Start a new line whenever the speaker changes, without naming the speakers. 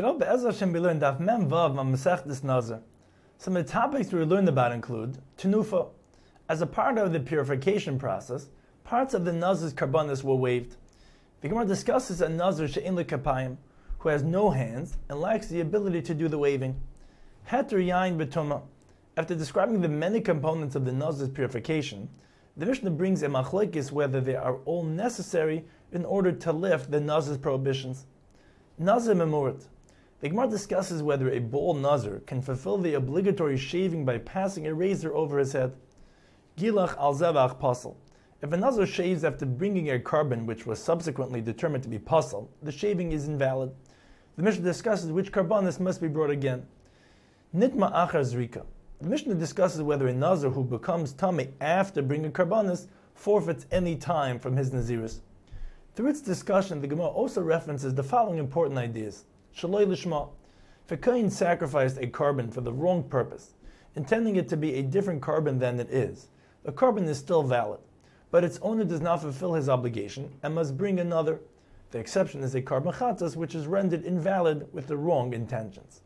Today, Hashem, we learned Daf Mem Vav on Masechtas Nazir. Some of the topics we learned about include Tenufa. As a part of the purification process, parts of the Nazir's karbanis were waved. The Gemara discusses a Nazir she'in kapayim, who has no hands and lacks the ability to do the waving. Heter yain betuma. After describing the many components of the Nazir's purification, the Mishnah brings a machlokes whether they are all necessary in order to lift the Nazir's prohibitions. Nazir memurit. The Gemara discusses whether a bald Nazir can fulfill the obligatory shaving by passing a razor over his head. Gilach al zevach pasul. If a Nazir shaves after bringing a korban which was subsequently determined to be pasul, the shaving is invalid. The Mishnah discusses which karbanis must be brought again. Nitma achar zrika. The Mishnah discusses whether a Nazir who becomes tamei after bringing karbanis forfeits any time from his Naziris. Through its discussion, the Gemara also references the following important ideas. Shaloi lishma. If a Kohen sacrificed a korban for the wrong purpose, intending it to be a different korban than it is, the korban is still valid, but its owner does not fulfill his obligation and must bring another. The exception is a korban chatas, which is rendered invalid with the wrong intentions.